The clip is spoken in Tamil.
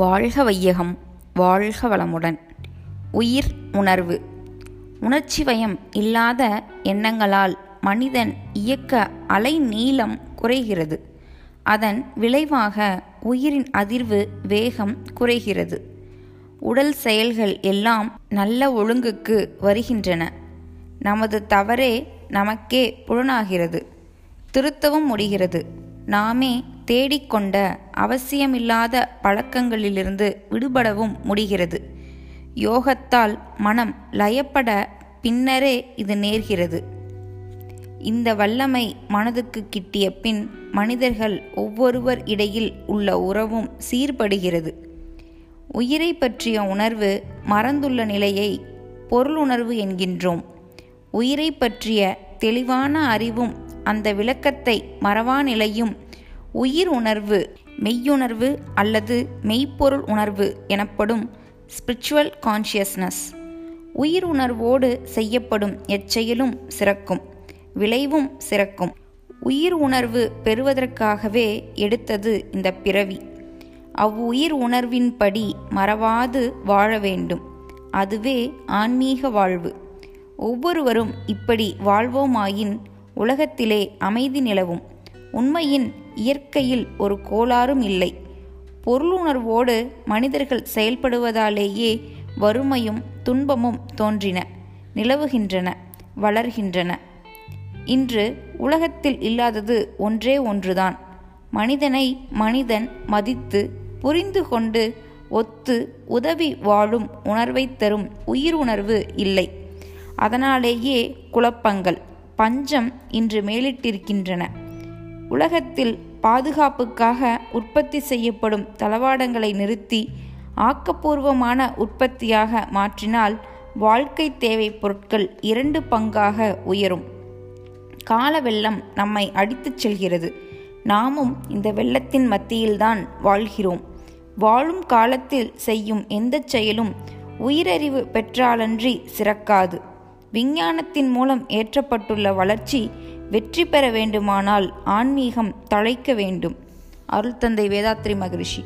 வாழ்க வையகம் வாழ்க வளமுடன். உயிர் உணர்வு. உணர்ச்சிவயம் இல்லாத எண்ணங்களால் மனிதன் இயக்க அலை நீளம் குறைகிறது. அதன் விளைவாக உயிரின் அதிர்வு வேகம் குறைகிறது. உடல் செயல்கள் எல்லாம் நல்ல ஒழுங்குக்கு வருகின்றன. நமது தவறே நமக்கே புலனாகிறது. திருத்தவும் முடிகிறது. நாமே தேடிக்கொண்ட அவசியமில்லாத பழக்கங்களிலிருந்து விடுபடவும் முடிகிறது. யோகத்தால் மனம் லயப்பட பின்னரே இது நேர்கிறது. இந்த வல்லமை மனதுக்கு கிட்டிய பின் மனிதர்கள் ஒவ்வொருவர் இடையில் உள்ள உறவும் சீர்படுகிறது. உயிரை பற்றிய உணர்வு மறந்துள்ள நிலையை பொருளுணர்வு என்கின்றோம். உயிரை பற்றிய தெளிவான அறிவும் அந்த விளக்கத்தை மறவா நிலையும் உயிர் உணர்வு மெய்யுணர்வு அல்லது மெய்ப்பொருள் உணர்வு எனப்படும் ஸ்பிரிச்சுவல் கான்ஷியஸ்னஸ் உயிர் உணர்வோடு செய்யப்படும் எச்செயலும் சிறக்கும் விளைவும் சிறக்கும். உயிர் உணர்வு பெறுவதற்காகவே எடுத்தது இந்த பிறவி. அவ்வுயிர் உணர்வின்படி மறவாது வாழ வேண்டும். அதுவே ஆன்மீக வாழ்வு. ஒவ்வொருவரும் இப்படி வாழ்வோமாயின் உலகத்திலே அமைதி நிலவும். உண்மையின் இயற்கையில் ஒரு கோளாறும் இல்லை. பொருளுணர்வோடு மனிதர்கள் செயல்படுவதாலேயே வறுமையும் துன்பமும் தோன்றின நிலவுகின்றன வளர்கின்றன. இன்று உலகத்தில் இல்லாதது ஒன்றே ஒன்றுதான். மனிதனை மனிதன் மதித்து புரிந்து கொண்டு ஒத்து உதவி வாழும் உணர்வை தரும் உயிர் உணர்வு இல்லை. அதனாலேயே குழப்பங்கள் பஞ்சம் இன்று மேலிட்டிருக்கின்றன. உலகத்தில் பாதுகாப்புக்காக உற்பத்தி செய்யப்படும் தளவாடங்களை நிறுத்தி ஆக்கப்பூர்வமான உற்பத்தியாக மாற்றினால் வாழ்க்கை தேவை பொருட்கள் இரண்டு பங்காக உயரும். கால வெள்ளம் நம்மை அடித்துச் செல்கிறது. நாமும் இந்த வெள்ளத்தின் மத்தியில்தான் வாழ்கிறோம். வாழும் காலத்தில் செய்யும் எந்த செயலும் உயிரறிவு பெற்றாலன்றி சிறக்காது. விஞ்ஞானத்தின் மூலம் ஏற்றப்பட்டுள்ள வளர்ச்சி வெற்றி பெற வேண்டுமானால் ஆன்மீகம் தழைக்க வேண்டும். அருள் தந்தை வேதாத்ரி மகரிஷி.